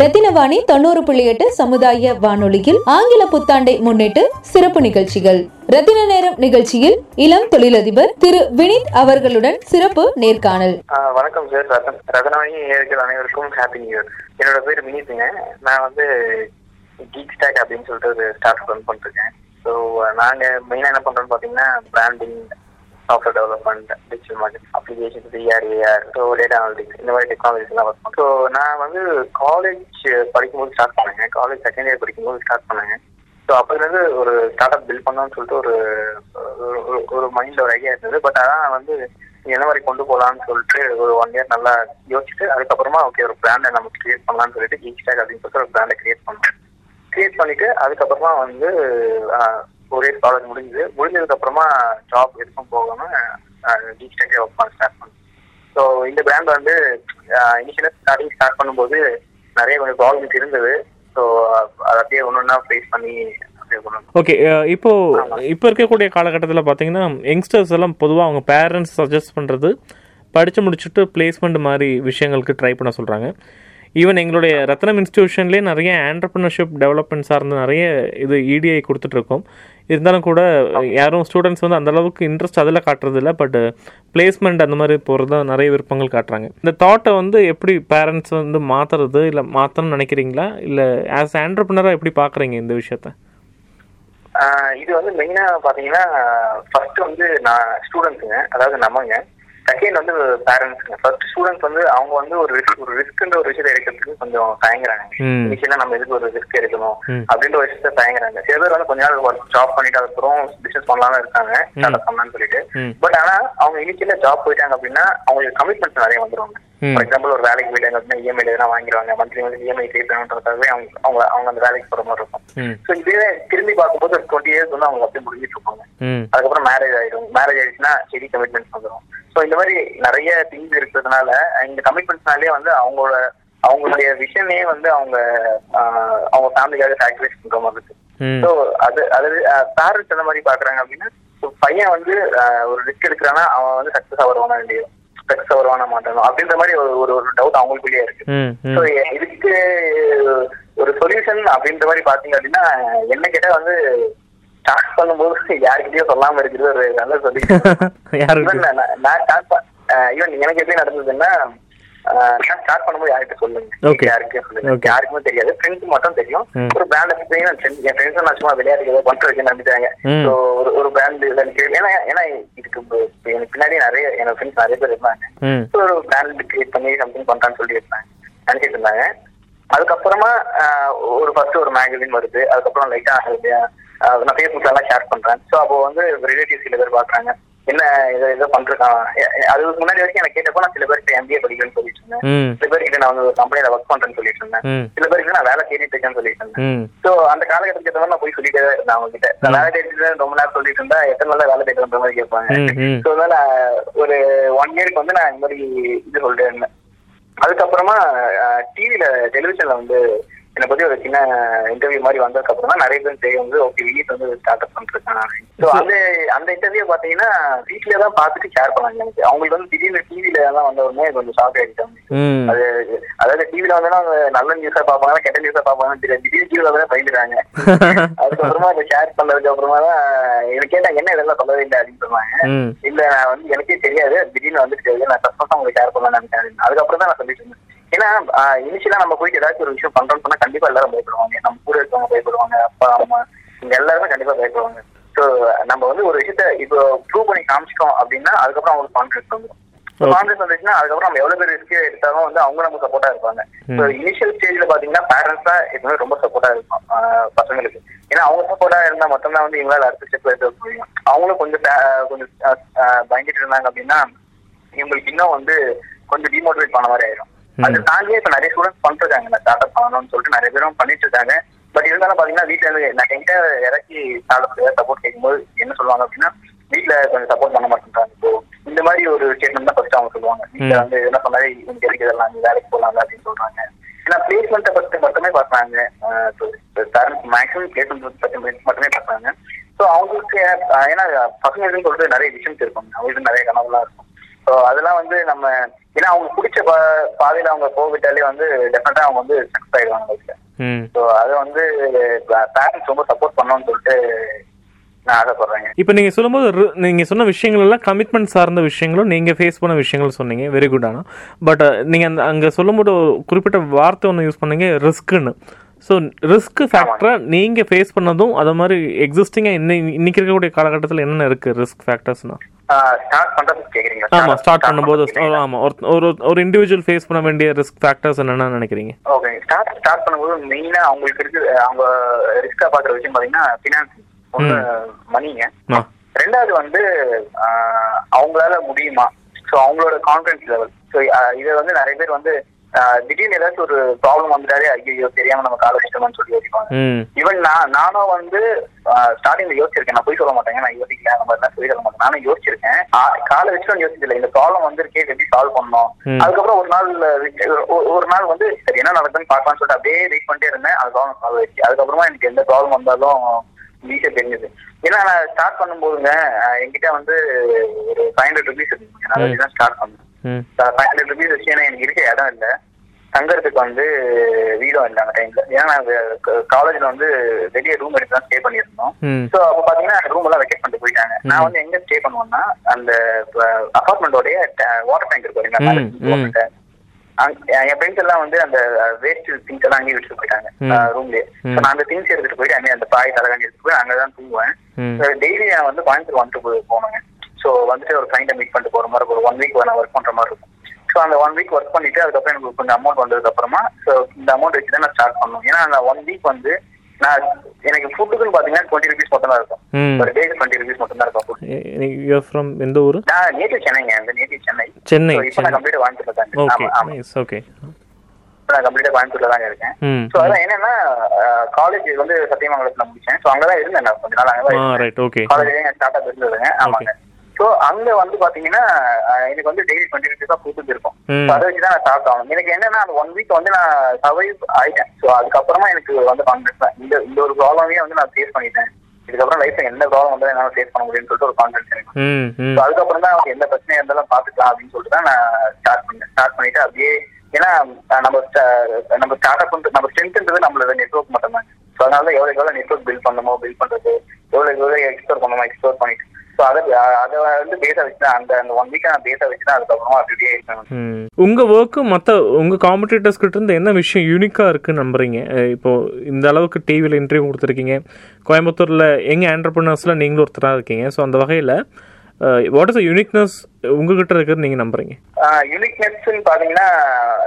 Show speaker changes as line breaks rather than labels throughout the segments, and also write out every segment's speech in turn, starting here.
ரத்தினவாணி தொண்ணூறு புள்ளி எட்டு சமுதாய வானொலியில் ஆங்கில புத்தாண்டை முன்னிட்டு சிறப்பு நிகழ்ச்சிகள். ரத்தின நேரம் நிகழ்ச்சியில் இளம் தொழிலதிபர் திரு வினித் அவர்களுடன் சிறப்பு நேர்காணல்.
வணக்கம் சார். ரத்தன் ரத்னவாணி அனைவருக்கும் ஹாப்பி நியூ இயர் என்னோட பேர் வினித்ங்க நான் வந்து கீக் ஸ்டாக் அப்படின்னு சொல்லிட்டு ஒரு ஸ்டார்ட் ரன் பண்ணிருக்கேன் ஸோ நாங்கள் மெயினாக என்ன பண்ணுறோம்னு பார்த்தீங்கன்னா branding software development digital market application PR AR so data analytics இந்த மாதிரி டெக்னாலஜிஸ் எல்லாம் ஒர்க் ஸோ நான் வந்து காலேஜ் uh, படிக்கும்போது ஸ்டார்ட் பண்ணேங்க காலேஜ் செகண்ட் இயர் படிக்கும்போது ஸ்டார்ட் பண்ணேங்க ஸோ அப்போதுலேருந்து ஒரு ஸ்டார்ட் அப் பில்ட் பண்ணணும்னு சொல்லிட்டு ஒரு ஒரு- ஒரு- ஒரு மைண்டில் ஒரு ஐடியா இருந்தது. பட் அதான் வந்து என்ன மாதிரி கொண்டு போகலான்னு சொல்லிட்டு ஒரு ஒன் இயர் நல்லா யோசிச்சுட்டு அதுக்கப்புறமா ஓகே ஒரு பிராண்டை நம்ம கிரியேட் பண்ணலாம்னு சொல்லிட்டு கீக் ஸ்டாக் அப்படின்னு சொல்லிட்டு ஒரு பிராண்டை கிரியேட் பண்ணோம் கிரியேட் பண்ணிட்டு அதுக்கப்புறமா வந்து ஒரே காலேஜ் முடிஞ்சது. முடிஞ்சதுக்கு அப்புறமா ஜாப் எதுக்கும் போகாம கீக் ஸ்டாக்கே ஒர்க் பண்ண ஸ்டார்ட் பண்ணோம். ஸோ இந்த பிராண்ட் வந்து இனிஷியலாக ஸ்டார்டிங் ஸ்டார்ட் பண்ணும்போது நிறைய கொஞ்சம் ப்ராப்ளம்ஸ் இருந்தது. ஸோ அதை அப்படியே ஒன்று ஒன்றா ஃபேஸ் பண்ணி.
ஓகே இப்போ இப்போ இருக்கக்கூடிய காலகட்டத்தில் பார்த்தீங்கன்னா யங்ஸ்டர்ஸ் எல்லாம் பொதுவாக அவங்க பேரண்ட்ஸ் சஜஸ்ட் பண்ணுறது படித்து முடிச்சுட்டு பிளேஸ்மெண்ட் மாதிரி விஷயங்களுக்கு ட்ரை பண்ண சொல்கிறாங்க ஈவன் எங்களுடைய ரத்னம் இன்ஸ்டியூஷன்லேயே நிறைய ஆண்டர்பிரினர்ஷிப் டெவலப்மெண்ட் சார்ந்த நிறைய இது இடிஐ கொடுத்துட்ருக்கோம் இருந்தாலும் கூட யாரும் ஸ்டூடெண்ட்ஸ் வந்து அந்த அளவுக்கு இன்ட்ரெஸ்ட் அதில் காட்டுறது இல்லை பட் பிளேஸ்மெண்ட் அந்த மாதிரி போகிறது தான் நிறைய விருப்பங்கள் காட்டுறாங்க. இந்த தாட்டை வந்து எப்படி பேரண்ட்ஸ் வந்து மாற்றுறது இல்லை மாற்றணும்னு நினைக்கிறீங்களா? இல்லை ஆஸ் ஆண்டர்பிரினராக எப்படி பார்க்குறீங்க இந்த விஷயத்த?
இது வந்து மெயினா பாத்தீங்கன்னா ஃபர்ஸ்ட் வந்து நான் ஸ்டூடெண்ட்ஸுங்க அதாவது நம்மங்க. செகண்ட் வந்து பேரண்ட்ஸுங்க ஃபர்ஸ்ட் ஸ்டூடெண்ட்ஸ் வந்து அவங்க வந்து ஒரு ரிஸ்க் ஒரு ரிஸ்க்ன்ற ஒரு விஷயத்தை எடுக்கிறதுக்கு கொஞ்சம் தயங்குறாங்க. இனிஷியலா நம்ம எதுக்கு ஒரு ரிஸ்க் எடுக்கணும். அப்படின்ற ஒரு விஷயத்த தயங்குறாங்க சில பேர் வந்து கொஞ்ச நாள் ஒர்க் ஜாப் பண்ணிட்டு அதுக்கப்புறம் பிசினஸ் பண்ணலாம்னு இருக்காங்க ஸ்டார்ட் பண்ணலாம்னு சொல்லிட்டு. பட் ஆனா அவங்க இனிஷியலா ஜாப் போயிட்டாங்க அப்படின்னா அவங்களுக்கு கமிட்மெண்ட்ஸ் நிறைய வந்துருவாங்க. ஃபார் எக்ஸாம்பிள் ஒரு வேலைக்கு போயிட்டாங்க அப்படின்னா இஎம்ஐ எதனா வாங்கிடுவாங்க. மந்த்லி வந்து இஎம்ஐ பே பண்ணணுன்றதுக்காகவே அவங்க அவங்க அவங்க அந்த வேலைக்கு போற மாதிரி இருக்கும். ஸோ இதுவே திரும்பி பார்க்கும்போது ஒரு டுவெண்ட்டி இயர்ஸ் வந்து அவங்க அப்படியே முடிஞ்சிட்டு இருப்பாங்க. அதுக்கப்புறம் மேரேஜ் ஆயிடும். மேரேஜ் ஆயிடுச்சுன்னா சரி கமிட்மெண்ட்ஸ் வந்துடும் ஸோ இந்த மாதிரி நிறைய திங்ஸ் இருக்கிறதுனால இந்த கமிட்மெண்ட்ஸ்னாலே வந்து அவங்களோட அவங்களுடைய விஷனே வந்து அவங்க அவங்க ஃபேமிலிக்காக சாக்ரிஃபைஸ் பண்ற மாதிரி இருக்கு. ஸோ அது அது பேரண்ட்ஸ் எந்த மாதிரி பாக்குறாங்க அப்படின்னா பையன் வந்து ஒரு ரிஸ்க் எடுக்கிறான்னா அவன் வந்து சக்சஸ் வருவானா இல்லையோ? சக்சஸ் வருவானா மாட்டானோ அப்படின்ற மாதிரி ஒரு ஒரு டவுட் அவங்களுக்குள்ளேயே இருக்கு. ஸோ இதுக்கு ஒரு சொல்யூஷன் அப்படின்ற மாதிரி பாத்தீங்க அப்படின்னா என்ன கேட்டா வந்து ஸ்டார்ட் பண்ணும்போது யாருக்கிட்டயும் சொல்லாம இருக்கிறது ஒரு நல்ல சொல்யூஷன் நான் ஸ்டார்ட் ஈவன் எனக்கு எப்படி நடந்ததுன்னா ஸ்டார்ட் பண்ணும்போது யார்கிட்ட சொல்லுங்க. யாருக்கும் சொல்லுங்க. யாருக்குமே தெரியாது. ஃப்ரெண்ட்ஸ் மட்டும் தெரியும். ஒரு பிராண்ட் என் ஃப்ரெண்ட்ஸ் நான் சும்மா விளையாட்டு ஏதோ பண்ணிட்டு இருக்கேன்னு நம்பிட்டாங்க. ஸோ ஒரு ஒரு பிராண்ட் ஏன்னா ஏன்னா இதுக்கு எனக்கு பின்னாடி நிறைய என்னோட ஃப்ரெண்ட்ஸ் நிறைய பேர் இருந்தாங்க. ஒரு பிராண்ட் கிரியேட் பண்ணி சம்திங் பண்றான்னு சொல்லி இருந்தாங்க. நினைச்சிட்டு இருந்தாங்க. அதுக்கப்புறமா ஒரு ஃபர்ஸ்ட் ஒரு மேகசின் வருது. அதுக்கப்புறம் லைட்டா நான் ஃபேஸ்புக்ல எல்லாம் ஷேர் பண்றேன். ஸோ அப்போ வந்து ரிலேட்டிவ்ஸ் சில பேர் பாக்குறாங்க என்ன இதை இதை பண்றான் அதுக்கு முன்னாடி வரைக்கும் எனக்கு கேட்டப்போ நான் சில பேருக்கு எம்பிஏ படிக்கிறேன்னு சொல்லிட்டு இருந்தேன். சில பேருக்கு நான் வந்து ஒரு கம்பெனில ஒர்க் பண்றேன்னு சொல்லிட்டு இருந்தேன். சில பேருக்கு நான் வேலை தேடிட்டு இருக்கேன்னு சொல்லிட்டு இருந்தேன். ஸோ அந்த காலகட்டத்துக்கு ஏற்ற நான் போய் சொல்லிட்டே தான் இருந்தேன் அவங்க கிட்ட நான் வேலை தேடிட்டு ரொம்ப நேரம் சொல்லிட்டு இருந்தா எத்தனை நாள் வேலை தேடுற மாதிரி கேட்பாங்க. ஸோ அதனால ஒரு ஒன் இயருக்கு வந்து நான் இந்த மாதிரி இது சொல்லிட்டு இருந்தேன். அதுக்கப்புறமா டிவில டெலிவிஷன்ல வந்து என்னை பத்தி ஒரு சின்ன இன்டர்வியூ மாதிரி வந்ததுக்கு அப்புறம் தான் நிறைய பேர் தெரிய வந்து ஓகே வினீத் வந்து ஸ்டார்ட் அப் பண்ணிருக்கான் ஸோ அந்த அந்த இன்டர்வியூ பாத்தீங்கன்னா வீட்லயே தான் பார்த்துட்டு ஷேர் பண்ணாங்க எனக்கு. அவங்களுக்கு வந்து திடீர்னு டிவில எல்லாம் வந்த உடனே கொஞ்சம் ஷாக் ஆயிட்டாங்க. அது அதாவது டிவில வந்து அவங்க நல்ல நியூஸா பாப்பாங்க கெட்ட நியூஸா தெரியாது திடீர்னு டிவில வந்து பயந்துறாங்க அதுக்கப்புறமா அதை ஷேர் பண்ணதுக்கு அப்புறமா தான் எனக்கு கேட்டாங்க என்ன இதெல்லாம் சொல்லவே இல்லை? அப்படின்னு சொன்னாங்க. இல்ல நான் வந்து எனக்கே தெரியாது. திடீர்னு வந்துட்டு நான் சஸ்பென்ஸ் உங்களுக்கு ஷேர் பண்ணலாம்னு நினைச்சேன். அதுக்கப்புறம் தான் நான் சொல்லிட்டு இருந்தேன். ஏன்னா இனிஷியலா நம்ம போயிட்டு ஏதாச்சும் ஒரு விஷயம் பண்றோம்னு சொன்னா கண்டிப்பா எல்லாரும் பயப்படுவாங்க. நம்ம கூட இருக்கவங்க பயப்படுவாங்க. அப்பா பயப்படுவாங்க. ஸோ நம்ம வந்து ஒரு விஷயத்த இப்போ ப்ரூவ் பண்ணி காமிச்சிட்டோம் அப்படின்னா அதுக்கப்புறம் அவங்களுக்கு கான்ஃபிடன்ஸ் வந்துடும். கான்ஃபிடன்ஸ் வந்துச்சுன்னா அதுக்கப்புறம் நம்ம எவ்வளவு பேர் ரிஸ்க் எடுத்தாலும் வந்து அவங்க நம்ம சப்போர்ட்டா இருப்பாங்க. ஸோ இனிஷியல் ஸ்டேஜ்ல பாத்தீங்கன்னா பேரண்ட்ஸ் தான் எப்பவுமே ரொம்ப சப்போர்ட்டா இருக்கும் பசங்களுக்கு. ஏன்னா அவங்க சப்போர்ட்டா இருந்தா மட்டும்தான் வந்து இவங்களால அடுத்த ஸ்டெப் எடுத்து முடியும். அவங்களும் கொஞ்சம் கொஞ்சம் பயந்துட்டு இருந்தாங்க அப்படின்னா இவங்களுக்கு இன்னும் வந்து கொஞ்சம் டிமோட்டிவேட் பண்ண மாதிரி ஆயிடும் அது தாண்டியே இப்ப நிறைய ஸ்டூடெண்ட்ஸ் பண்ணிருக்காங்க ஸ்டார்ட் அப் பண்ணணும்னு சொல்லிட்டு நிறைய பேரும் பண்ணிட்டு இருக்காங்க பட் இருந்தாலும் பாத்தீங்கன்னா வீட்டுல இருந்து நான் என்கிட்ட இறக்கி ஸ்டார்ட் அப் சப்போர்ட் கேட்கும்போது என்ன சொல்லுவாங்க அப்படின்னா வீட்டுல கொஞ்சம் சப்போர்ட் பண்ண மாட்டேங்கிறாங்க இப்போ இந்த மாதிரி ஒரு ஸ்டேட்மெண்ட் தான் ஃபர்ஸ்ட் அவங்க சொல்லுவாங்க. வீட்டுல வந்து என்ன சொன்னாலே இங்க இருக்கிறதெல்லாம் நீ வேலைக்கு போலாம் அப்படின்னு சொல்றாங்க. ஏன்னா பிளேஸ்மெண்ட்டை பத்தி மட்டுமே பார்த்தாங்க மேக்ஸிமம் பிளேஸ்மெண்ட் பத்தி மட்டுமே பார்த்தாங்க ஸோ அவங்களுக்கு ஏன்னா பசங்களுக்குன்னு சொல்லிட்டு நிறைய விஷயம்ஸ் இருக்கும். அவங்களுக்கு நிறைய கனவுலாம் இருக்கும். ஸோ அதெல்லாம் வந்து நம்ம ஏன்னா அவங்க பிடிச்ச பா பாதையில அவங்க போகிட்டாலே வந்து டெஃபினட்டா அவங்க வந்து சக்ஸஸ் ஆயிடுவாங்க ஸோ அதை வந்து பேரண்ட்ஸ் ரொம்ப சப்போர்ட் பண்ணணும்னு சொல்லிட்டு நான் ஆசைப்படுறேங்க.
இப்போ நீங்கள் சொல்லும்போது நீங்க சொன்ன விஷயங்கள் எல்லாம் கமிட்மெண்ட் சார்ந்த விஷயங்களும் நீங்கள் ஃபேஸ் பண்ண விஷயங்கள் சொன்னீங்க. வெரி குட் ஆனால் பட் நீங்கள் அந்த அங்கே சொல்லும்போது குறிப்பிட்ட வார்த்தை ஒன்று யூஸ் பண்ணீங்க ரிஸ்க்குன்னு ஸோ ரிஸ்க் ஃபேக்டரை நீங்கள் ஃபேஸ் பண்ணதும் அது மாதிரி எக்ஸிஸ்டிங்காக இன்னை இன்னைக்கு இருக்கக்கூடிய காலகட்டத்தில் என்னென்ன இருக்குது ரிஸ்க் ஃபேக்டர்ஸ்னா ஆமாம் ஸ்டார்ட் பண்ணும்போது ஆமாம் ஒரு ஒரு இண்டிவிஜுவல் ஃபேஸ் பண்ண வேண்டிய ரிஸ்க் ஃபேக்டர்ஸ் என்னென்ன நினைக்கிறீங்க?
ஓகே ஸ்டார்ட் ஸ்டார்ட் பண்ணும்போது மெயினா அவங்களுக்கு இருக்கு அவங்க ரிஸ்கா பாக்குற விஷயம் பாத்தீங்கன்னா பினான்ஸ் ஒண்ணு மணிங்க ரெண்டாவது வந்து அவங்களால முடியுமா? ஸோ அவங்களோட கான்ஃபிடன்ஸ் லெவல் ஸோ இதை வந்து நிறைய பேர் வந்து திடீர்னு ஏதாச்சும் ஒரு ப்ராப்ளம் வந்துட்டாலே ஐயோ தெரியாம நம்ம கால வச்சிட்டோம்னு சொல்லி யோசிப்பாங்க. ஈவன் நான் நானும் வந்து ஸ்டார்டிங்ல யோசிச்சிருக்கேன். நான் போய் சொல்ல மாட்டேங்க. நான் யோசிக்கல. அந்த மாதிரிலாம் போய் சொல்ல மாட்டேன் நானும் யோசிச்சிருக்கேன். காலை வச்சுட்டு யோசிக்கல. இந்த ப்ராப்ளம் வந்திருக்கே எப்படி சால்வ் பண்ணணும். அதுக்கப்புறம் ஒரு நாள் ஒரு- நாள் வந்து சரி என்ன நடக்குதுன்னு பார்க்கலாம்னு சொல்லிட்டு அப்படியே வெயிட் பண்ணிட்டே இருந்தேன். அது ப்ராப்ளம் சால்வ் ஆயிடுச்சு. அதுக்கப்புறமா எனக்கு எந்த ப்ராப்ளம் வந்தாலும் ஈஸியா தெரிஞ்சது. ஏன்னா நான் ஸ்டார்ட் பண்ணும்போதுங்க என்கிட்ட வந்து ஒரு ஃபைவ் ஹண்ட்ரட் ருபீஸ் இருந்துச்சு நான் ஸ்டார்ட் பண்ணேன். ஃபைவ் ஹண்ட்ரட் ருபீஸ் வச்சு எனக்கு இருக்க இடம் இல்லை. தங்கறதுக்கு வந்து வீடும் இல்லை அந்த டைம்ல ஏன்னா நாங்க காலேஜ்ல வந்து வெளியே ரூம் எடுத்து தான் ஸ்டே பண்ணியிருந்தோம்.
ம்.
ஸோ அப்போ பாத்தீங்கன்னா ரூம் எல்லாம் வெக்கேட் பண்ணிட்டு போயிட்டாங்க. நான் வந்து எங்க ஸ்டே பண்ணுவேன்னா அந்த அபார்ட்மெண்டோடைய வாட்டர் டேங்க் இருக்கு என் ஃப்ரெண்ட்ஸ் எல்லாம் வந்து அந்த வேஸ்ட் திங்ஸ் எல்லாம் அங்கேயே வச்சுட்டு போயிட்டாங்க. ரூம்லயே. நான் அந்த திங்ஸ் எடுத்துட்டு போயிட்டு அங்கே அந்த பாய் தலைகாணி எடுத்துட்டு போய் அங்கதான் தூங்குவேன். டெய்லி நான் வந்து கோயம்புத்தூர் வந்துட்டு போனேங்க ஸோ வந்துட்டு ஒரு கிளைண்ட்டை மீட் பண்ணிட்டு போற மாதிரி. ஒரு ஒன் வீக் நான் ஒர்க் பண்ற மாதிரி இருக்கும். ஸோ அந்த ஒன் வீக் ஒர்க் பண்ணிட்டு அதுக்கப்புறம் எனக்கு கொஞ்சம் அமௌண்ட் வந்ததுக்கு அப்புறமா ஸோ இந்த அமௌண்ட் வச்சு தான் நான் ஸ்டார்ட் பண்ணணும். ஏன்னா அந்த ஒன் வீக் வந்து நான் எனக்கு ஃபுட்டுக்குன்னு பாத்தீங்கன்னா டுவெண்ட்டி ருபீஸ் மட்டும் தான் இருக்கும் ஒரு டேக்கு டுவெண்ட்டி ருபீஸ் மட்டும் தான் இருக்கும்.
யூஆர் ஃப்ரம் எந்த ஊர்?
நான் நேட்டிவ் சென்னைங்க. அந்த நேட்டிவ் சென்னை.
சென்னை
இப்போ நான் கம்ப்ளீட்டா கோயம்புத்தூர்ல தான் இருக்கேன்.
ஓகே
நான் கம்ப்ளீட்டா கோயம்புத்தூர்ல தாங்க இருக்கேன். ஸோ அதான் என்னன்னா காலேஜ் வந்து சத்தியமங்கலத்துல முடிச்சேன். ஸோ அங்கதான் இருந்தேன் நான் கொஞ்ச நாள்
ஓகே
காலேஜ் ஸ்டார்ட் அப் இருந்ததுங்க. ஆமாங்க. ஸோ அங்க வந்து பாத்தீங்கன்னா எனக்கு வந்து டெய்லி டுவெண்ட்டி ருபீஸா ஃபுட்டு இருக்கும் அதை வச்சு தான் நான் ஸ்டார்ட் ஆகணும் எனக்கு என்னன்னா அந்த ஒன் வீக் வந்து நான் சர்வைவ் ஆயிட்டேன். ஸோ அதுக்கப்புறமா எனக்கு வந்து கான்ஃபிடன்ஸ் தான் இந்த இந்த ஒரு ப்ராப்ளமே வந்து நான் ஃபேஸ் பண்ணிட்டேன். இதுக்கப்புறம் லைஃப்ல எந்த ப்ராப்ளம் வந்தாலும் என்னால ஃபேஸ் பண்ண முடியும்னு சொல்லிட்டு ஒரு கான்ஃபிடன்ஸ் எனக்கு ஸோ அதுக்கப்புறம் தான் எந்த பிரச்சனையா இருந்தாலும் பாத்துக்கலாம் அப்படின்னு சொல்லிட்டு தான் நான் ஸ்டார்ட் பண்ணேன். ஸ்டார்ட் பண்ணிட்டு அப்படியே ஏன்னா நம்ம நம்ம ஸ்டார்ட் அப் நம்ம ஸ்ட்ரென்த்ன்றது நம்மளோட நெட்ஒர்க் மட்டும் தான் ஸோ அதனால தான் எவ்வளவு எவ்வளவு நெட்ஒர்க் பில்ட் பண்ணணுமோ பில்ட் பண்றது எவ்வளவு எவ்வளவு எக்ஸ்ப்ளோர் பண்ணணுமோ எக்ஸ்ப்ளோர் பண்ணிட்டு ஸோ அதை அதை வந்து பேஸா வச்சு தான் அந்த அந்த ஒன் வீக் நான் பேஸா வச்சு தான் அதுக்கப்புறமா அப்படியே இருக்கேன்
ம். உங்க ஒர்க்கு மற்ற உங்க காம்படிட்டர்ஸ் கிட்ட இருந்து என்ன விஷயம் யூனிக்கா இருக்குன்னு நம்புறீங்க? இப்போ இந்த அளவுக்கு டிவியில் இன்டர்வியூ கொடுத்துருக்கீங்க. கோயம்புத்தூர்ல எங்க ஆண்டர்பிரினர்ஸ்ல நீங்களும் ஒருத்தரா இருக்கீங்க. ஸோ அந்த வகையில வாட் இஸ் யூனிக்னஸ் உங்ககிட்ட இருக்குன்னு நீங்க நம்புறீங்க?
யூனிக்னஸ்ன்னு பாத்தீங்கன்னா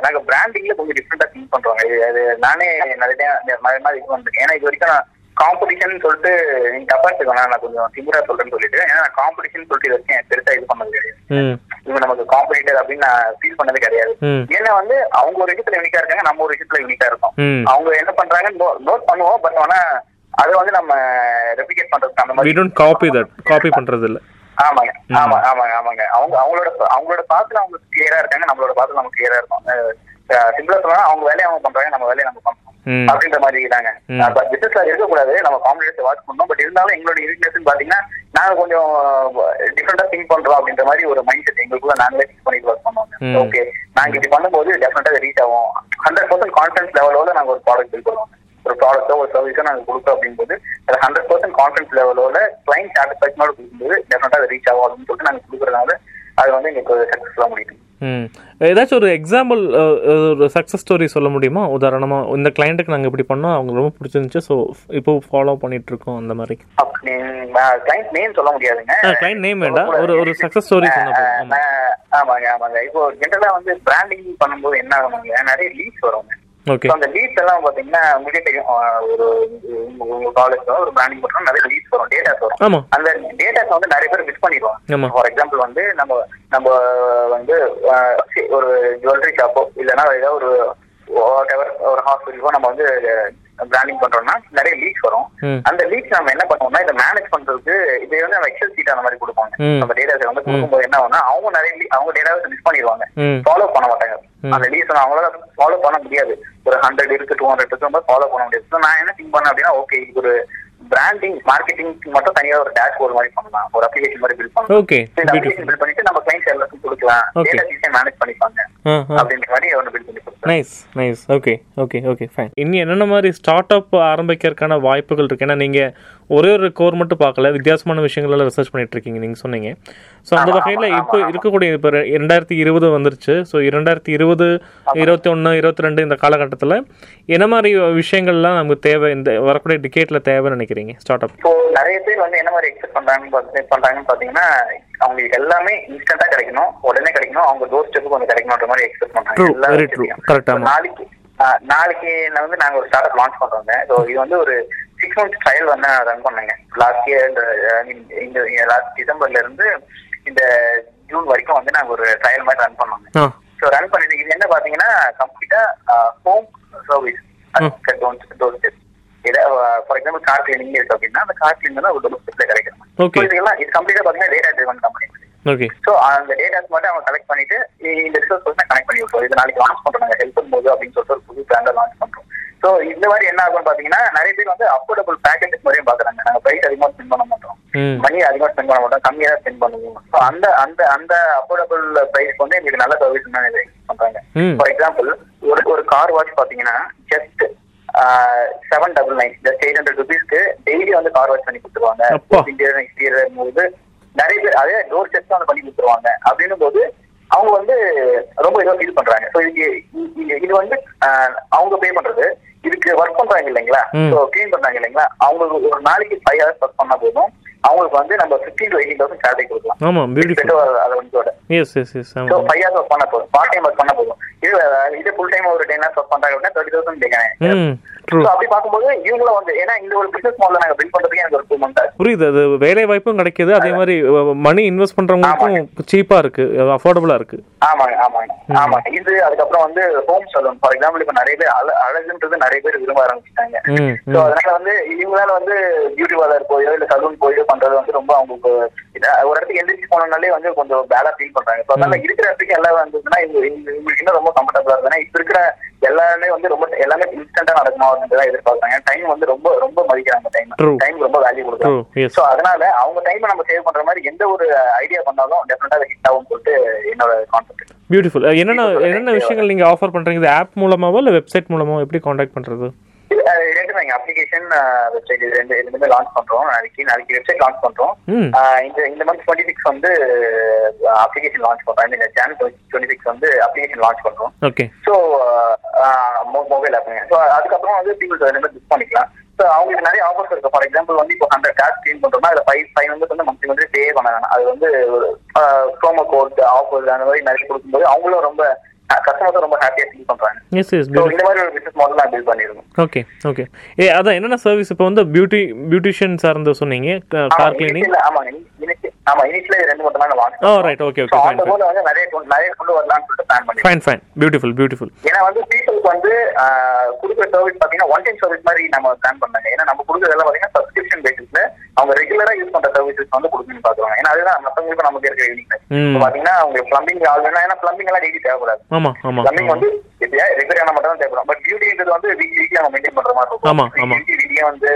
நாங்க பிராண்டிங்ல கொஞ்சம் டிஃப்ரெண்டா திங்க் பண்றோம் இது அது நானே நிறைய இந்த மாதிரி இது வந்திருக்கேன் ஏன்னா இது வரைக்கும் நான் காம்படிஷன் சொல்லிட்டு நீங்க தப்பா எடுத்துக்கோங்க நான் கொஞ்சம் திமுறா சொல்றேன்னு சொல்லிட்டு ஏன்னா காம்படிஷன் சொல்லிட்டு இது வரைக்கும் பெருசா இது பண்ணது கிடையாது. இவங்க நமக்கு காம்படிட்டர் அப்படின்னு நான் ஃபீல் பண்ணது கிடையாது. ஏன்னா வந்து அவங்க ஒரு விஷயத்துல யூனிக்கா இருக்காங்க நம்ம ஒரு விஷயத்துல யூனிக்கா இருக்கோம். அவங்க என்ன பண்றாங்க நோட் பண்ணுவோம் பட் ஆனா அதை வந்து நம்ம ரெப்ளிகேட் பண்றதுக்கு அந்த மாதிரி
காப்பி தட் காப்பி பண்றது இல்ல
ஆமாங்க. ஆமா ஆமாங்க ஆமாங்க. அவங்க அவங்களோட அவங்களோட பாத்துல அவங்க கிளியரா இருக்காங்க நம்மளோட பாத்துல நம்ம கிளியரா இருக்கும். சிம்பிளா சொல்லலாம் அவங்க வேலையை அவங்க பண்றாங்க நம்ம வேலையை நம்ம பண்றோம். அப்படின்ற மாதிரி தாங்க. பிசினஸ்ல இருக்கக்கூடாது நம்ம காம்படிட்டர்ஸ் வாட்ச் பண்ணோம் பட் இருந்தாலும் எங்களோட யூனிக்னஸ் பாத்தீங்கன்னா நாங்க கொஞ்சம் டிஃப்ரெண்டா திங்க் பண்றோம் அப்படின்ற மாதிரி ஒரு மைண்ட் செட் எங்களுக்குள்ள நாங்களே திங்க் பண்ணிட்டு ஒர்க். பண்ணுவோம். ஓகே நாங்க இப்படி பண்ணும்போது டெஃபினட்டா ரீச் ஆகும் ஹண்ட்ரட் பர்சன்ட் கான்ஃபிடன்ஸ் லெவலோட நாங்க ஒரு ப்ராடக்ட் பில் பண்ணுவோம். ஒரு ப்ராடக்ட்டோ ஒரு சர்வீஸோ நாங்க கொடுத்தோம் அப்படிங்கும்போது அது ஹண்ட்ரட் பர்சன்ட் கான்ஃபிடன்ஸ் லெவலோட கிளைண்ட் சாட்டிஸ்ஃபேக்ஷனோட கொடுக்கும்போது டெஃபினட்டா ரீச் ஆகும் அப்படின்னு சொல்லிட்டு நாங்க கொடுக்குறதுனால அது வந்து எங்களுக்கு சக்சஸ்ஃபுல்லா முடியும்.
ஏதாச்சும் ஒரு எக்ஸாம்பிள் ஒரு சக்ஸஸ் ஸ்டோரி சொல்ல முடியுமா? உதாரணமா இந்த கிளைண்ட்டுக்கு நாங்கள் இப்படி பண்ணோம் அவங்க ரொம்ப பிடிச்சிருந்துச்சு ஸோ இப்போ ஃபாலோ பண்ணிட்டு இருக்கோம் அந்த மாதிரி.
கிளைண்ட் நேம் சொல்ல முடியாதுங்க.
கிளைண்ட் நேம் வேண்டாம் ஒரு ஒரு சக்ஸஸ் ஸ்டோரி சொன்ன
ஆமாங்க ஆமாங்க. இப்போ ஜென்ரலா வந்து பிராண்டிங் பண்ணும்போது என்ன ஆகுங்க நிறைய வருங்க.
ஓகே
So, அந்த லீட்ஸ் எல்லாம் பாத்தீங்கன்னா உங்களுக்கே தெரியும் ஒரு உங்க- காலேஜ் ஒரு பிராண்டிங் பண்றோம் நிறைய லீட்ஸ் வரும் டேட்டாஸ் வரும்.
ஆமா.
அந்த டேட்டாஸ் வந்து நிறைய பேர் மிஸ் பண்ணிடுவாங்க.
ஆமா.
ஃபார் எக்ஸாம்பிள் வந்து நம்ம நம்ம வந்து ஒரு ஜுவல்லரி ஷாப்போ இல்லைன்னா ஏதோ ஒரு whatever ஒரு ஹாஸ்பிட்டலுக்கோ நம்ம வந்து பிராண்டிங் பண்றோம்னா நிறைய லீக்ஸ் வரும். அந்த லீக்ஸ் நம்ம என்ன பண்ணுவோம்னா இதை மேனேஜ் பண்றதுக்கு இதை வந்து நம்ம எக்ஸல் சீட் அந்த மாதிரி கொடுப்பாங்க.
ம்.
நம்ம டேட்டாஸ் வந்து கொடுக்கும்போது என்ன ஆகும்னா அவங்க நிறைய அவங்க டேட்டாவை மிஸ் பண்ணிடுவாங்க. ஃபாலோ பண்ண மாட்டாங்க. அந்த லீஸ் அவங்களால ஃபாலோ பண்ண முடியாது. ஒரு ஹண்ட்ரட் இருக்கு டூ ஹண்ட்ரட் இருக்கு ஃபாலோ பண்ண முடியாது. நான் என்ன திங்க் பண்ணேன் அப்படின்னா ஓகே இது ஒரு பிராண்டிங் மார்க்கெட்டிங் மட்டும் தனியா ஒரு டேஷ் போர்டு மாதிரி பண்ணலாம். ஒரு அப்ளிகேஷன் மாதிரி பில்ட் பண்ணலாம்.
ஓகே
இந்த அப்ளிகேஷன் பில்ட் பண்ணிட்டு நம்ம கிளைண்ட்ஸ் எல்லாருக்கும் கொடுக்கலாம். டேட்டா ஈஸியா மேனேஜ் பண்ணிப்பாங்க. அப்படின்ற மாதிரி ஒன்று பில்ட் பண்ணி
nice nice okay okay okay fine இனி என்னென்ன மாதிரி ஸ்டார்ட் அப் ஆரம்பிக்கிறதுக்கான வாய்ப்புகள் இருக்கு? ஏன்னா நீங்க ஒரே ஒரு கோர் மட்டும் பார்க்கல. வித்தியாசமான விஷயங்கள் எல்லாம் ரிசர்ச் பண்ணிட்டு இருக்கீங்க நீங்க சொன்னீங்க. ஸோ அந்த வகையில் இப்போ. இருக்கக்கூடிய இப்போ இரண்டாயிரத்தி இருபது வந்துருச்சு. ஸோ இரண்டாயிரத்தி இருபது இருபத்தி ஒன்று இருபத்தி ரெண்டு இந்த காலகட்டத்தில் என்ன மாதிரி விஷயங்கள்லாம் நமக்கு தேவை? இந்த வரக்கூடிய டிக்கெட்ல தேவைன்னு நினைக்கிறீங்க? ஸ்டார்ட் அப்
இப்போ நிறைய பேர் வந்து என்ன மாதிரி எக்ஸ்பெக்ட் பண்றாங்கன்னு பண்றாங்கன்னு பாத்தீங்கன்னா அவங்களுக்கு எல்லாமே இன்ஸ்டன்டா கிடைக்கணும். உடனே கிடைக்கணும். அவங்க டோர் ஸ்டெப் கொஞ்சம் கிடைக்கணுன்ற மாதிரி எக்ஸ்பெக்ட் பண்றாங்க. நாளைக்கு நாளைக்கு நான் வந்து நாங்க ஒரு ஸ்டார்ட் அப் லான்ச் பண்றோங்க. ஸோ இது வந்து ஒரு சிக்ஸ் மந்த்ஸ் ட்ரையல் வந்து ரன் பண்ணேங்க. லாஸ்ட் இயர் இந்த லாஸ்ட் டிசம்பர்ல இருந்து இந்த ஜூன் வரைக்கும் வந்து நாங்க ஒரு ட்ரையல் மாதிரி ரன் பண்ணோங்க. ஸோ ரன் பண்ணிட்டு இது என்ன பாத்தீங்கன்னா கம்ப்ளீட்டா home service for example car cleaning இருக்கு அப்படின்னா அந்த கார் கிளீனிங் தான் ஒரு டோர் ஸ்டெப்ல கிடைக்கும் இதெல்லாம் இது கம்ப்ளீட்டா பாத்தீங்கன்னா data driven company
okay
so அந்த டேட்டாஸ் மட்டும் அவங்க கலெக்ட் பண்ணிட்டு இந்த ரிசோர்ஸ் வந்து கனெக்ட் பண்ணி விட்டுருவோம் இது நாளைக்கு லான்ச் பண்றோம் நாங்கள் ஹெல்ப் பண்ணும்போது அப்படின்னு சொல்லிட்டு ஒரு புது பிராண்டை லான்ச் பண்றோம். ஸோ இந்த மாதிரி என்ன ஆகும்னு பாத்தீங்கன்னா நிறைய பேர் வந்து அஃபோர்டபுள் பேக்கேஜஸ் மாதிரியும் பாக்குறாங்க நாங்க பிரைஸ் அதிகமா ஸ்பெண்ட் பண்ண மாட்டோம். மணி அதிகமா ஸ்பெண்ட் பண்ண மாட்டோம். கம்மியா தான் ஸ்பெண்ட் பண்ணுவோம். அந்த அந்த அந்த அஃபோர்டபுள் பிரைஸ் வந்து எங்களுக்கு நல்ல சர்வீஸ் தான் பண்றாங்க. ஃபார் எக்ஸாம்பிள் ஒரு ஒரு கார் வாஷ் பாத்தீங்கன்னா just seven double nine just eight hundred ருபீஸ்க்கு டெய்லி வந்து கார் வாஷ் பண்ணி கொடுத்துருவாங்க. இன்டீரியர் எக்ஸ்டீரியர் போது நிறைய பேர் அதே டோர் ஸ்டெப்ஸ் வந்து பண்ணி கொடுத்துருவாங்க. அப்படின்னும் போது அவங்க வந்து ரொம்ப இதோ ஃபீல் பண்றாங்க. ஸோ இது இது- வந்து அவங்க பே பண்றது. இதுக்கு ஒர்க் பண்றாங்க இல்லைங்களா. ஸோ க்ளீன் பண்றாங்க இல்லைங்களா? அவங்களுக்கு ஒரு நாளைக்கு ஃபைவ் ஹவர்ஸ் ஒர்க் பண்ணா போதும். அவங்களுக்கு வந்து நம்ம fifteen to eighteen thousand salary கொடுக்கலாம்.
ஆமாம் பியூட்டிஃபுல்
அதை வந்து
எஸ் எஸ் எஸ்
ஸோ
ஆமாம்
ஃபைவ் ஹவர்ஸ் ஒர்க் பண்ண போதும். பார்ட் டைம் ஒர்க் பண்ண போதும். இது ஃபுல் டைம் ஒரு டென் ஹவர்ஸ் ஒர்க் பண்றாங்க அப்படின்னா தேர்ட்டி தௌசண்ட் அப்படி பார்க்கும்போது இவங்களும் வந்து ஏன்னா இந்த ஒரு பிசினஸ் மாடல் நாங்க பில்ட் பண்றதுக்கு எனக்கு ஒரு டூ மந்த் ஆச்சு
புரியுது. அது வேலை வாய்ப்பும் கிடைக்குது. அதே மாதிரி மணி இன்வெஸ்ட் பண்றவங்களுக்கும் சீப்பா இருக்கு. அஃபோர்டபுளா இருக்கு.
ஆமாங்க ஆமாங்க. ஆமாங்க இது அதுக்கப்புறம் வந்து ஹோம் சலூன் ஃபார் எக்ஸாம்பிள் இப்ப நிறைய பேர் அழ அழகுன்றது நிறைய பேர் விரும்ப ஆரம்பிச்சிட்டாங்க. சோ அதனால வந்து இவங்களால வந்து பியூட்டி பார்லர் போயோ இல்ல சலூன் போயோ பண்றது வந்து ரொம்ப அவங்களுக்கு ஒரு இடத்துக்கு எந்திரிச்சு போனோம்னாலே வந்து கொஞ்சம் பேலா ஃபீல் பண்றாங்க. ஸோ அதனால இருக்கிற இடத்துக்கு எல்லாம் இவங்க- இவங்களுக்கு இன்னும் ரொம்ப கம்ஃபர்டபுளா இருக்குன்னா இப்ப இருக்கிற எல்லாமே வந்து ரொம்ப எல்லாமே இன்ஸ்டன்டா நடக்குமா அப்படின்றத எதிர்பார்க்கறாங்க. டைம் வந்து ரொம்ப ரொம்ப மதிக்கிறாங்க டைம். டைம் ரொம்ப வேல்யூ கொடுக்குறாங்க. சோ அதனால அவங்க டைம் நம்ம சேவ் பண்ற மாதிரி எந்த ஒரு ஐடியா பண்ணாலும் டெஃபினட்டா ஹிட் ஆகும் சொல்லிட்டு என்னோட கான்செப்ட்
பியூட்டிஃபுல் என்னென்ன என்னென்ன விஷயங்கள் நீங்க ஆஃபர் பண்றீங்க? இது ஆப் மூலமாவோ இல்ல வெப்சைட் மூலமாவோ எப்படி காண்டாக்ட் பண்றது?
ரெண்டு எங்க அப்ளிகேஷன் வெப்சைட் இது ரெண்டு ரெண்டுமே லான்ச் பண்றோம். நாளைக்கு நாளைக்கு வெப்சைட் லான்ச் பண்றோம். இந்த இந்த மந்த் டுவெண்ட்டி சிக்ஸ் வந்து அப்ளிகேஷன் லான்ச் பண்றோம். இந்த ஜான் டுவெண்ட்டி சிக்ஸ் வந்து அப்ளிகேஷன் லான்ச் பண்றோம்.
ஓகே
ஸோ மொபைல் ஆப்புங்க ஸோ அதுக்கப்புறம் வந்து பீப்புள்ஸ் ரெண்டு புக் பண்ணிக்கலாம். ஸோ அவங்களுக்கு நிறைய ஆஃபர்ஸ் இருக்கு. ஃபார் எக்ஸாம்பிள் வந்து இப்போ ஹண்ட்ரட் கேஷ் க்ளீன் பண்றோம்னா அதில் ஃபைவ் ஃபைவ் மெம்பர்ஸ் வந்து மந்த்லி மந்த்லி பே பண்ண வேணாம் அது வந்து ப்ரோமோ கோட் ஆஃபர்ஸ் அந்த மாதிரி நிறைய கொடுக்கும்போது அவங்களும் ரொம்ப கஸ்டமர்ஸும் ரொம்ப ஹாப்பியாக ஃபீல்
எஸ் எஸ்
இந்த மாதிரி ஒரு பிசினஸ் மாடல் நான் பில்ட் பண்ணிருக்கோம்.
ஓகே ஓகே ஏ அதான் என்னென்ன சர்வீஸ் இப்போ வந்து பியூட்டி பியூட்டிஷியன் சார்ந்து சொன்னீங்க? கார் கிளீனிங்
ஆமா இனிஷியல ரெண்டு மட்டும் தான்
oh right okay fine fine
வந்து நிறைய கொண்டு- நிறைய கொண்டு வரலாம்னு சொல்லிட்டு பிளான் பண்ணி
ஃபைன் ஃபைன் பியூட்டிஃபுல் பியூட்டிஃபுல்
ஏன்னா வந்து பீப்புளுக்கு வந்து கொடுக்குற சர்வீஸ் பாத்தீங்கன்னா ஒன் டைம் சர்வீஸ் மாதிரி நம்ம பிளான் பண்ணாங்க. ஏன்னா நம்ம கொடுக்குறதெல்லாம் பாத்தீங்கன்னா சப்ஸ்கிரிப்ஷன் பேசிஸ்ல அவங்க ரெகுலரா யூஸ் பண்ற சர்வீசஸ் வந்து கொடுக்கணும்னு பாக்குறாங்க ஏன்னா அதுதான் மத்தவங்களுக்கு நமக்கு இருக்கிற யூனிக் பாத்தீங்கன்னா உங்களுக்கு பிளம்பிங் வேணா ஏன்னா பிளம்பிங் எல்லாம் டெய்லி தேவைப்படாது. பிளம்பிங் வந்து எப்படியா ரெகுலர் ஆன மட்டும் தான் தேவைப்படும் பட் பியூட்டின்றது வந்து வீக் வீக்லி நம்ம மெயின்டைன் பண்ற மாதிரி இருக்கும். வீக்லி வந்து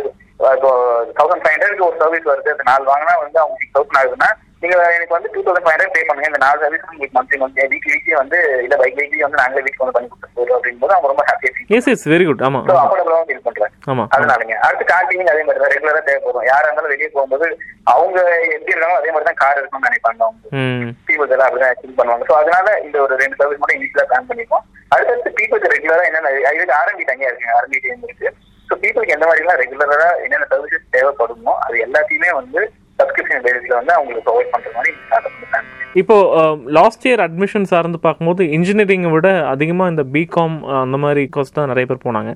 தௌசண்ட் ஃபைவ் ஹண்ட்ரட்க்கு ஒரு சர்வீஸ் வருது. நாலு வாங்கினா வந்து அவங்க சிக்ஸ் தௌசண்ட் ஆகுதுன்னா நீங்க எனக்கு வந்து two thousand five hundred pay பண்ணுங்க. இந்த நாலு சர்வீஸ் உங்களுக்கு மந்த்லி மந்த்லி வீக்லி வீக்லி வந்து இல்ல பைக் வீக்லி வந்து நாங்களே வீட்டுக்கு வந்து பண்ணி கொடுத்து போறோம் அப்படிங்கும்போது அவங்க ரொம்ப ஹாப்பியா feel
yes yes very good ஆமாம்
ஸோ அஃபோர்டபுளாகவும் ஃபீல் பண்றாங்க
ஆமாம்
அதனாலங்க. அடுத்து கார்டிங் அதே மாதிரி தான் ரெகுலரா தேவைப்படும். யாரா இருந்தாலும் வெளியே போகும்போது அவங்க எப்படி இருக்காங்களோ அதே மாதிரி தான் கார் இருக்கணும்னு நினைப்பாங்க அவங்க. பீப்புள்ஸ் எல்லாம் அப்படிதான் திங்க் பண்ணுவாங்க. ஸோ அதனால இந்த ஒரு ரெண்டு சர்வீஸ் மட்டும் இனிஷியலா பிளான் பண்ணிருக்கோம் அடுத்தடுத்து பீப்புள்ஸ் ரெகுலரா என்னென்ன இதுக்கு ஆர்எம்பி தனியா இருக்கு ஆர்எம்பி டீம் இருக்கு. ஸோ பீப்புளுக்கு எந்த மாதிரி எல்லாம் ரெகுலரா என்னென்ன சர்வீசஸ் தேவைப்படுமோ அது எல்லாத்தையுமே வந்து சப்ஸ்கிரிப்ஷன் பேசிஸ்ல வந்து அவங்களுக்கு ப்ரொவைட் பண்ற மாதிரி ஸ்டார்ட் பண்ணி பிளான்
இப்போ லாஸ்ட் இயர் அட்மிஷன் சார்ந்து பார்க்கும்போது இன்ஜினியரிங்கை விட அதிகமாக இந்த பிகாம் அந்த மாதிரி கோர்ஸ் தான் நிறைய பேர் போனாங்க.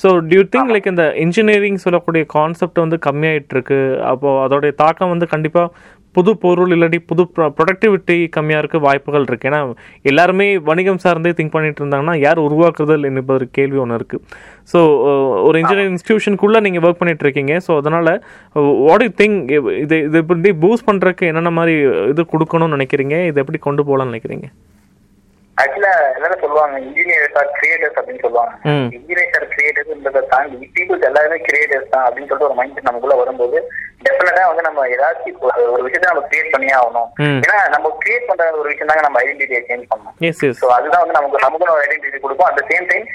So do you think like இந்த இன்ஜினியரிங் சொல்லக்கூடிய கான்செப்ட் வந்து கம்மியாயிட்டு இருக்கு? அப்போ அதோடைய தாக்கம் வந்து கண்டிப்பாக புது பொருள் இல்லாட்டி புது ப்ரொடக்டிவிட்டி கம்மியாக இருக்க வாய்ப்புகள் இருக்கு. ஏன்னா எல்லாருமே வணிகம் சார்ந்தே திங்க் பண்ணிட்டு இருந்தாங்கன்னா யார் உருவாக்குறதல் என்பது கேள்வி ஒன்று இருக்கு. ஸோ ஒரு இன்ஜினியரிங் இன்ஸ்டியூஷனுக்குள்ளே நீங்கள் ஒர்க் பண்ணிட்டு இருக்கீங்க. ஸோ அதனால வாட் யூ திங்க் இது இது எப்படி பூஸ்ட் பண்ணுறதுக்கு என்னென்ன மாதிரி இது கொடுக்கணும்னு நினைக்கிறீங்க? இது எப்படி கொண்டு போகலாம்னு நினைக்கிறீங்க?
ஆக்சுவலா எல்லாரும் சொல்லுவாங்க? இன்ஜினியர்ஸ் ஆர் கிரியேட்டர்ஸ் அப்படின்னு சொல்லுவாங்க. இன்ஜினியர்ஸ் ஆர் கிரியேட்டர்ஸ்ன்றதை தாண்டி பீப்புள்ஸ் எல்லாருமே கிரியேட்டர்ஸ் தான் அப்படின்னு சொல்லிட்டு ஒரு மைண்ட் நமக்குள்ள வரும்போது டெஃபினட்டா வந்து நம்ம ஏதாச்சும் ஒரு- விஷயத்தை நம்ம கிரியேட் பண்ணியே ஆகணும். ஏன்னா நம்ம கிரியேட் பண்ற ஒரு விஷயம் தாங்க நம்ம ஐடென்டிட்டியை சேஞ்ச் பண்ணணும். ஸோ அதுதான் வந்து நமக்கு நமக்கு ஒரு ஐடென்டிட்டி கொடுக்கும். அட் சேம் டைம்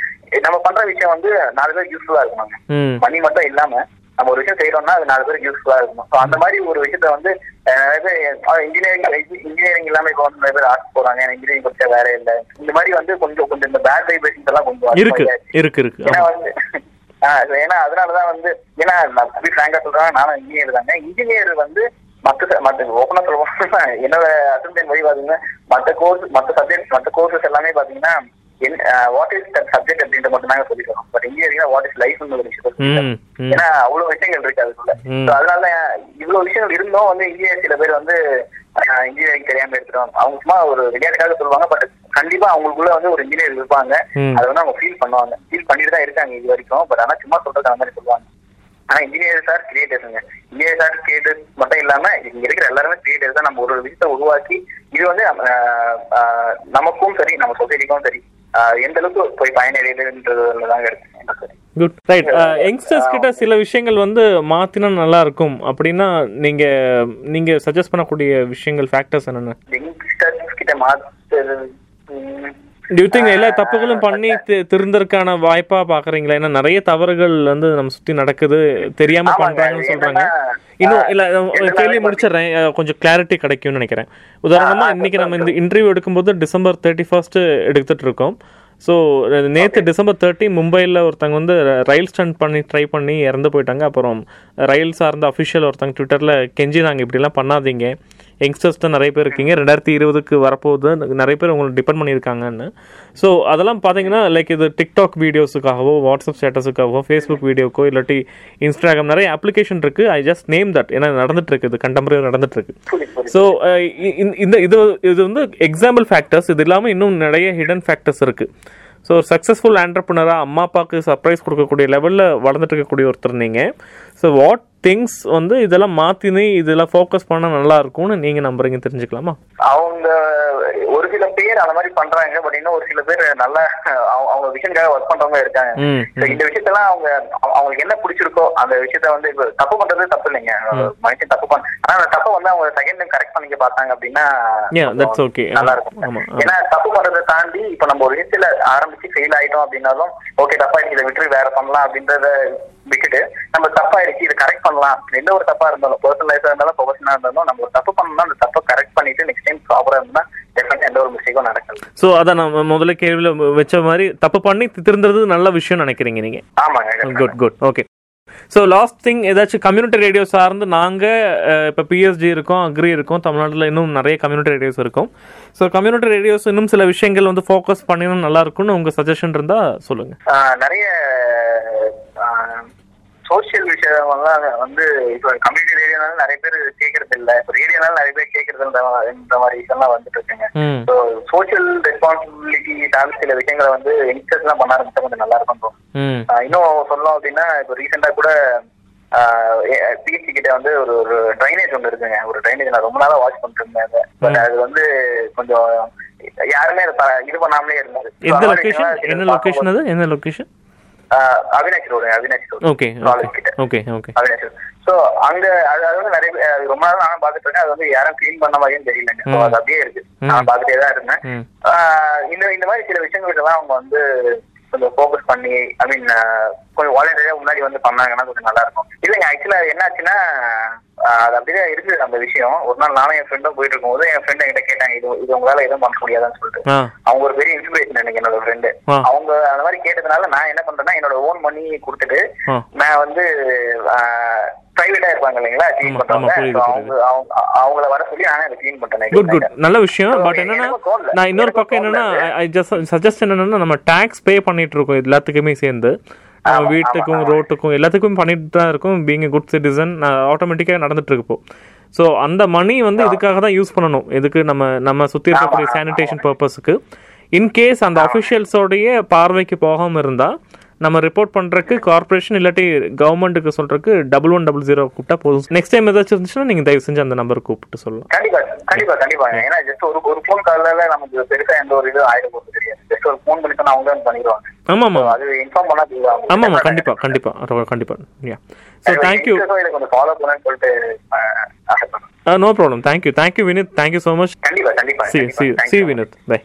நம்ம பண்ற விஷயம் வந்து நாலு பேர் யூஸ்ஃபுல்லா இருக்கணுங்க.
ம்.
மணி மட்டும் இல்லாம நம்ம ஒரு விஷயம் செய்யறோம்னா அது நாலு பேருக்கு யூஸ்ஃபுல்லா இருக்கும் ஸோ அந்த மாதிரி ஒரு விஷயத்த வந்து இன்ஜினியரிங் இன்ஜினியரிங் இல்லாம இப்போ வந்து நிறைய பேர் ஆர்ட்ஸ் போறாங்க. இன்ஜினியரிங் படிச்சா வேற இல்ல. இந்த மாதிரி வந்து கொஞ்சம் கொஞ்சம் இந்த பேட் வைப்ரேஷன்ஸ் எல்லாம் கொஞ்சம்
இருக்கு. இருக்கு
ஏன்னா. வந்து ஏன்னா அதனாலதான் வந்து ஏன்னா நான் அப்படி ஃப்ராங்கா சொல்றேன் நானும் இன்ஜினியர் தாங்க இன்ஜினியர் வந்து ச- மத்த ஓப்பனா சொல்லுவோம் என்னோட அசம்ஷன் வழி பாத்தீங்கன்னா மத்த கோர்ஸ் மத்த சப்ஜெக்ட் மத்த கோர்சஸ் எல்லாமே பாத்தீங்கன்னா வாட் இஸ் தட் சப்ஜெக்ட் அப்படின்ற மட்டும் தாங்க சொல்லி தரோம் but engineering what is life ஒரு விஷயத்தை சொல்லி தரோம்.
ம் ம்.
ஏன்னா அவ்வளவு விஷயங்கள் இருக்கு அதுக்குள்ள. அதனால இவ்வளவு விஷயங்கள் இருந்தும் வந்து இன்ஜினியர் சில பேர் வந்து இன்ஜினியரிங் தெரியாம எடுத்துருவாங்க அவங்க சும்மா ஒரு விளையாட்டுக்காக சொல்லுவாங்க பட் கண்டிப்பா அவங்களுக்குள்ள வந்து ஒரு இன்ஜினியர் இருப்பாங்க. அதை வந்து அவங்க ஃபீல் பண்ணுவாங்க. ஃபீல் பண்ணிட்டு தான் இருக்காங்க இது வரைக்கும். பட் ஆனா சும்மா சொல்றது அந்த மாதிரி சொல்லுவாங்க. ஆனா இன்ஜினியர் சார் கிரியேட்டர்ஸுங்க இன்ஜினியர் சார் கிரியேட்டர்ஸ் மட்டும் இல்லாம இங்க இருக்கிற எல்லாருமே கிரியேட்டர்ஸ் தான். நம்ம ஒரு ஒரு விஷயத்தை உருவாக்கி இது வந்து நமக்கும் சரி நம்ம சொசைட்டிக்கும் சரி எந்த அளவுக்கு போய் பயனடையுதுன்றதுல தாங்க இருக்கு.
குட் ரைட் யங்ஸ்டர்ஸ் கிட்ட சில விஷயங்கள் வந்து மாத்தினா நல்லா இருக்கும் அப்படின்னா நீங்க நீங்க சஜஸ்ட் பண்ணக்கூடிய விஷயங்கள் ஃபேக்டர்ஸ் என்னென்ன?
யங்ஸ்டர்ஸ் கிட்ட மாத்து
டியூ திங்க் எல்லா தப்புகளும் பண்ணி திருந்தறதுக்கான வாய்ப்பா பாக்குறீங்களா? ஏன்னா நிறைய தவறுகள் வந்து நம்ம சுத்தி நடக்குது. தெரியாம பண்றாங்கன்னு சொல்றாங்க. இன்னும் இல்ல கேள்வி முடிச்சிடுறேன். கொஞ்சம் கிளாரிட்டி கிடைக்கும்னு நினைக்கிறேன். உதாரணமா இன்னைக்கு நம்ம இந்த. இன்டர்வியூ எடுக்கும்போது டிசம்பர் தேர்ட்டி ஃபர்ஸ்ட் எடுத்துட்டு இருக்கோம். ஸோ நேற்று டிசம்பர் தேர்ட்டி மும்பையில் ஒருத்தங்க வந்து ரயில் ஸ்டண்ட் பண்ணி ட்ரை பண்ணி இறந்து போயிட்டாங்க. அப்புறம் ரயில் சார்ந்த அஃபிஷியல் ஒருத்தங்க ட்விட்டரில் கெஞ்சி நாங்கள் இப்படிலாம் பண்ணாதீங்க. யங்ஸ்டர்ஸ் தான் நிறைய பேர் இருக்கீங்க. ரெண்டாயிரத்தி இருபதுக்கு வரப்போகுது. நிறைய பேர் உங்களை டிபெண்ட் பண்ணியிருக்காங்கன்னு. ஸோ அதெல்லாம் பார்த்தீங்கன்னா லைக் இது டிக்டாக் வீடியோஸுக்காகவோ வாட்ஸ்அப் ஸ்டேட்டஸுக்காகவோ ஃபேஸ்புக் வீடியோக்கோ இல்லாட்டி இன்ஸ்டாகிராம் நிறைய அப்ளிகேஷன் இருக்குது ஐ ஜஸ்ட் நேம் தட் ஏன்னா நடந்துட்டுருக்கு. இது கண்டெம்பரரி நடந்துட்டு இருக்கு ஸோ uh, இந்த இது இது வந்து எக்ஸாம்பிள் ஃபேக்டர்ஸ் இது இல்லாமல் இன்னும் நிறைய ஹிடன் ஃபேக்டர்ஸ் இருக்குது ஸோ சக்ஸஸ்ஃபுல் ஆண்டர்பனராக அம்மா அப்பாவுக்கு சர்ப்ரைஸ் கொடுக்கக்கூடிய லெவலில் வளர்ந்துட்டு இருக்கக்கூடிய ஒருத்தர் நீங்கள் ஸோ வாட் திங்ஸ் வந்து இதெல்லாம் மாற்றினு இதெல்லாம் ஃபோக்கஸ் பண்ணால் நல்லா இருக்கும்னு நீங்கள் நம்புறீங்க தெரிஞ்சுக்கலாமா?
அவங்க ஒரு சில பேர் அந்த மாதிரி பண்றாங்க பட் இன்னும் ஒரு சில பேர் நல்லா அவங்க- விஷயத்துக்காக ஒர்க் பண்றவங்க இருக்காங்க. இந்த விஷயத்தெல்லாம் அவங்க அவ- அவங்களுக்கு என்ன பிடிச்சிருக்கோ அந்த விஷயத்த வந்து தப்பு பண்றது தப்பு இல்லைங்க. மனுஷன் தப்பு பண்ண ஆனா அந்த தப்பை வந்து அவங்க செகண்ட் டைம் கரெக்ட் பண்ணிக்க பார்த்தாங்க அப்படின்னா
Yeah, that's okay.
நல்லா இருக்கும். ஏன்னா தப்பு பண்றதை தாண்டி இப்ப நம்ம ஒரு விஷயத்துல ஆரம்பிச்சு ஃபெயில் ஆயிட்டோம் அப்படின்னாலும் ஓகே தப்பாயிடுச்சு இதை விட்டு வேற பண்ணலாம் அப்படின்றத விட்டுட்டு நம்ம தப்பாயிடுச்சு இதை கரெக்ட் பண்ணலாம். எந்த ஒரு தப்பா இருந்தாலும் பர்சனல் லைஃபா இருந்தாலும் ப்ரொஃபஷனலா இருந்தாலும் நம்ம ஒரு தப்பு பண்ணணும்னா அந்த தப்பை கரெக்ட் பண்ணிட்டு நெக்ஸ்ட் டைம் ப்ராப்பரா இருந்தா டெஃபினட் எந்த ஒரு மிஸ்டேக்கும் நடக்காது.
ஸோ அதை நம்ம முதல்ல கேள்வியில் வச்ச மாதிரி தப்பு பண்ணி திருந்துறது நல்ல விஷயம் நினைக்கிறீங்க நீங்கள்
ஆமாங்க
good good okay so last thing ஏதாச்சும் கம்யூனிட்டி ரேடியோ சார்ந்து நாங்கள் இப்போ பிஎஸ்ஜி இருக்கோம் அக்ரி இருக்கோம் தமிழ்நாட்டில் இன்னும் நிறைய கம்யூனிட்டி ரேடியோஸ் இருக்கும். ஸோ கம்யூனிட்டி ரேடியோஸ் இன்னும் சில விஷயங்கள் வந்து ஃபோக்கஸ் பண்ணினா நல்லா இருக்கும்னு உங்கள் சஜஷன் இருந்தால் சொல்லுங்கள்
நிறைய சோசியல் விஷயம்லாம் வந்து இப்போ கம்யூனிட்டி ரேடியோனால நிறைய பேர் கேட்கறது இல்ல. இப்போ ரேடியோனால நிறைய பேர் கேட்கறது இந்த மாதிரி விஷயம்லாம் வந்துட்டு இருக்குங்க. ஸோ சோசியல் ரெஸ்பான்சிபிலிட்டி சார்ந்த சில விஷயங்களை வந்து யங்ஸ்டர்ஸ் எல்லாம் பண்ண ஆரம்பிச்சா கொஞ்சம் நல்லா இருக்கும் இன்னும் சொல்லணும் அப்படின்னா இப்போ ரீசெண்டா கூட பிஎஸ்சி கிட்ட வந்து ஒரு ஒரு ட்ரைனேஜ் ஒன்று இருக்குங்க. ஒரு ட்ரைனேஜ் நான் ரொம்ப நாளா வாட்ச் பண்ணிட்டு இருந்தேன் பட் அது வந்து கொஞ்சம் யாருமே இது பண்ணாமலே விஷயம்லாம்
என்ன லொக்கேஷன் அது? என்ன location
Avinash road Avinash road.
Okay
college கிட்ட.
Okay okay.
அவினாஷ் சோ அங்க அது அது வந்து நிறைய ரொம்ப நாள் நானும் பாத்துட்டு இருக்கேன் அது வந்து யாரும் க்ளீன் பண்ண மாதிரியும் தெரியலங்க. So, அது அப்படியே இருக்கு. நான் பாத்துட்டே தான் இருந்தேன். இந்த இந்த மாதிரி சில விஷயங்களுக்கு எல்லாம் அவங்க வந்து கொஞ்சம் ஃபோக்கஸ் பண்ணி ஐ மீன் கொஞ்சம் வாலண்டியரா முன்னாடி வந்து பண்ணாங்கன்னா கொஞ்சம் நல்லா இருக்கும். இல்லைங்க ஆக்சுவலா என்னாச்சுன்னா அது அப்படியே இருக்குது அந்த விஷயம். ஒரு நாள் நானும் என் ஃப்ரெண்டும் போயிட்டு இருக்கும்போது என் ஃப்ரெண்ட் என்கிட்ட கேட்டாங்க இது இது உங்களால எதுவும் பண்ண முடியாதான்னு சொல்லிட்டு. அவங்க ஒரு பெரிய இன்ஸ்பிரேஷன் எனக்கு என்னோட ஃப்ரெண்டு. அவங்க அந்த மாதிரி கேட்டதுனால நான் என்ன பண்றேன்னா என்னோட ஓன் மணி கொடுத்துட்டு நான் வந்து பிரைவேட்டா இருப்பாங்க இல்லைங்களா க்ளீன் So, அவங்க அவங்க- அவங்கள வர சொல்லி நானே அதை க்ளீன் பண்றேன்
குட் குட் நல்ல விஷயம். பட் என்னன்னா. நான் இன்னொரு பக்கம் என்னன்னா. ஐ ஜஸ்ட் சஜஸ்ட் என்னன்னா நம்ம டாக்ஸ் பே பண்ணிட்டு இருக்கோம் எல்லாத்துக்குமே சேர்ந்து. நம்ம வீட்டுக்கும் ரோட்டுக்கும் எல்லாத்துக்கும் பண்ணிட்டு தான் இருக்கும் பீங் குட் சிட்டிசன் ஆட்டோமேட்டிக்காக நடந்துட்டு இருக்கு ஸோ அந்த மணி வந்து இதுக்காக தான் யூஸ் பண்ணணும். இதுக்கு நம்ம நம்ம சுற்றி இருக்கக்கூடிய சானிடேஷன் பர்பஸுக்கு இன்கேஸ் அந்த அஃபிஷியல்ஸோடைய பார்வைக்கு போகாமல் இருந்தால் நம்ம ரிப்போர்ட் பண்றதுக்கு கார்ப்பரேஷன் இல்லாட்டி கவர்மெண்ட்டுக்கு சொல்றதுக்கு டபுள் ஒன் டபுள் ஜீரோ கூப்பிட்டா போதும். நெக்ஸ்ட் டைம் ஏதாச்சும் இருந்துச்சுன்னா நீங்க தயவு செஞ்சு அந்த நம்பர் கூப்பிட்டு சொல்லலாம்
கண்டிப்பா கண்டிப்பா கண்டிப்பா. ஏன்னா ஜஸ்ட் ஒரு ஒரு ஃபோன் கால்ல நமக்கு பெருசா எந்த ஒரு இது ஆயிட போறது தெரியாது ஜஸ்ட் ஒரு ஃபோன் பண்ணி சொன்னா அவங்க தான் பண்ணிடுவாங்க அது இன்ஃபார்ம் பண்ணா போதும் அவங்களுக்கு.
ஆமா ஆமா. கண்டிப்பா கண்டிப்பா. ரொம்ப கண்டிப்பா. யா ஸோ தேங்க்யூ
கொஞ்சம் ஃபாலோ பண்ணணும்னு சொல்லிட்டு ஆசைப்படுறேன்.
No problem thank you thank you Vinith thank you so much C. C C. Vineet by